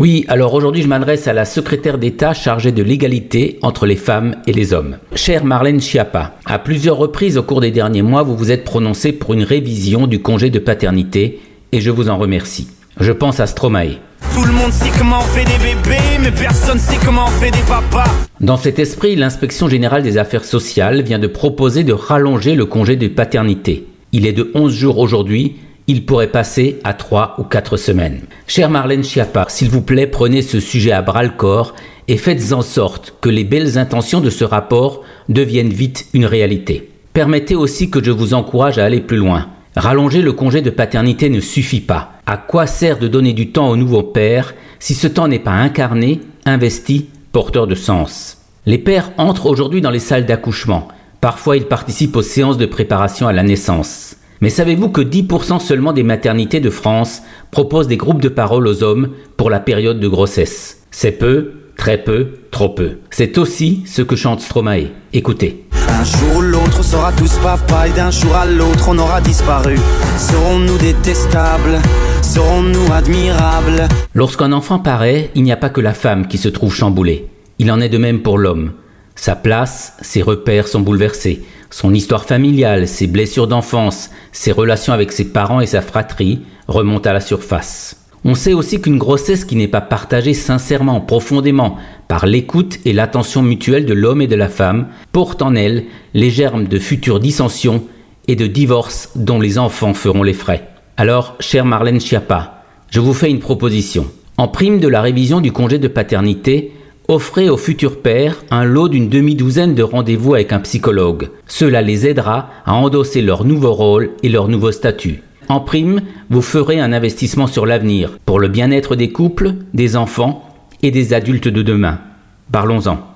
Oui, alors aujourd'hui je m'adresse à la secrétaire d'État chargée de l'égalité entre les femmes et les hommes. Chère Marlène Schiappa, à plusieurs reprises au cours des derniers mois, vous vous êtes prononcée pour une révision du congé de paternité et je vous en remercie. Je pense à Stromae. Tout le monde sait comment on fait des bébés, mais personne sait comment on fait des papas. Dans cet esprit, l'inspection générale des affaires sociales vient de proposer de rallonger le congé de paternité. Il est de 11 jours aujourd'hui, il pourrait passer à 3 ou 4 semaines. Chère Marlène Schiappa, s'il vous plaît, prenez ce sujet à bras le corps et faites en sorte que les belles intentions de ce rapport deviennent vite une réalité. Permettez aussi que je vous encourage à aller plus loin. Rallonger le congé de paternité ne suffit pas. À quoi sert de donner du temps au nouveau père si ce temps n'est pas incarné, investi, porteur de sens? Les pères entrent aujourd'hui dans les salles d'accouchement. Parfois, ils participent aux séances de préparation à la naissance. Mais savez-vous que 10% seulement des maternités de France proposent des groupes de parole aux hommes pour la période de grossesse? C'est peu, très peu, trop peu. C'est aussi ce que chante Stromae. Écoutez. Un jour ou l'autre, on sera tous papa et d'un jour à l'autre, on aura disparu. Serons-nous détestables? Serons-nous admirables? Lorsqu'un enfant paraît, il n'y a pas que la femme qui se trouve chamboulée. Il en est de même pour l'homme. Sa place, ses repères sont bouleversés. Son histoire familiale, ses blessures d'enfance, ses relations avec ses parents et sa fratrie remontent à la surface. On sait aussi qu'une grossesse qui n'est pas partagée sincèrement, profondément, par l'écoute et l'attention mutuelle de l'homme et de la femme, porte en elle les germes de futures dissensions et de divorces dont les enfants feront les frais. Alors, chère Marlène Schiappa, je vous fais une proposition. En prime de la révision du congé de paternité, offrez aux futurs pères un lot d'une demi-douzaine de rendez-vous avec un psychologue. Cela les aidera à endosser leur nouveau rôle et leur nouveau statut. En prime, vous ferez un investissement sur l'avenir, pour le bien-être des couples, des enfants et des adultes de demain. Parlons-en.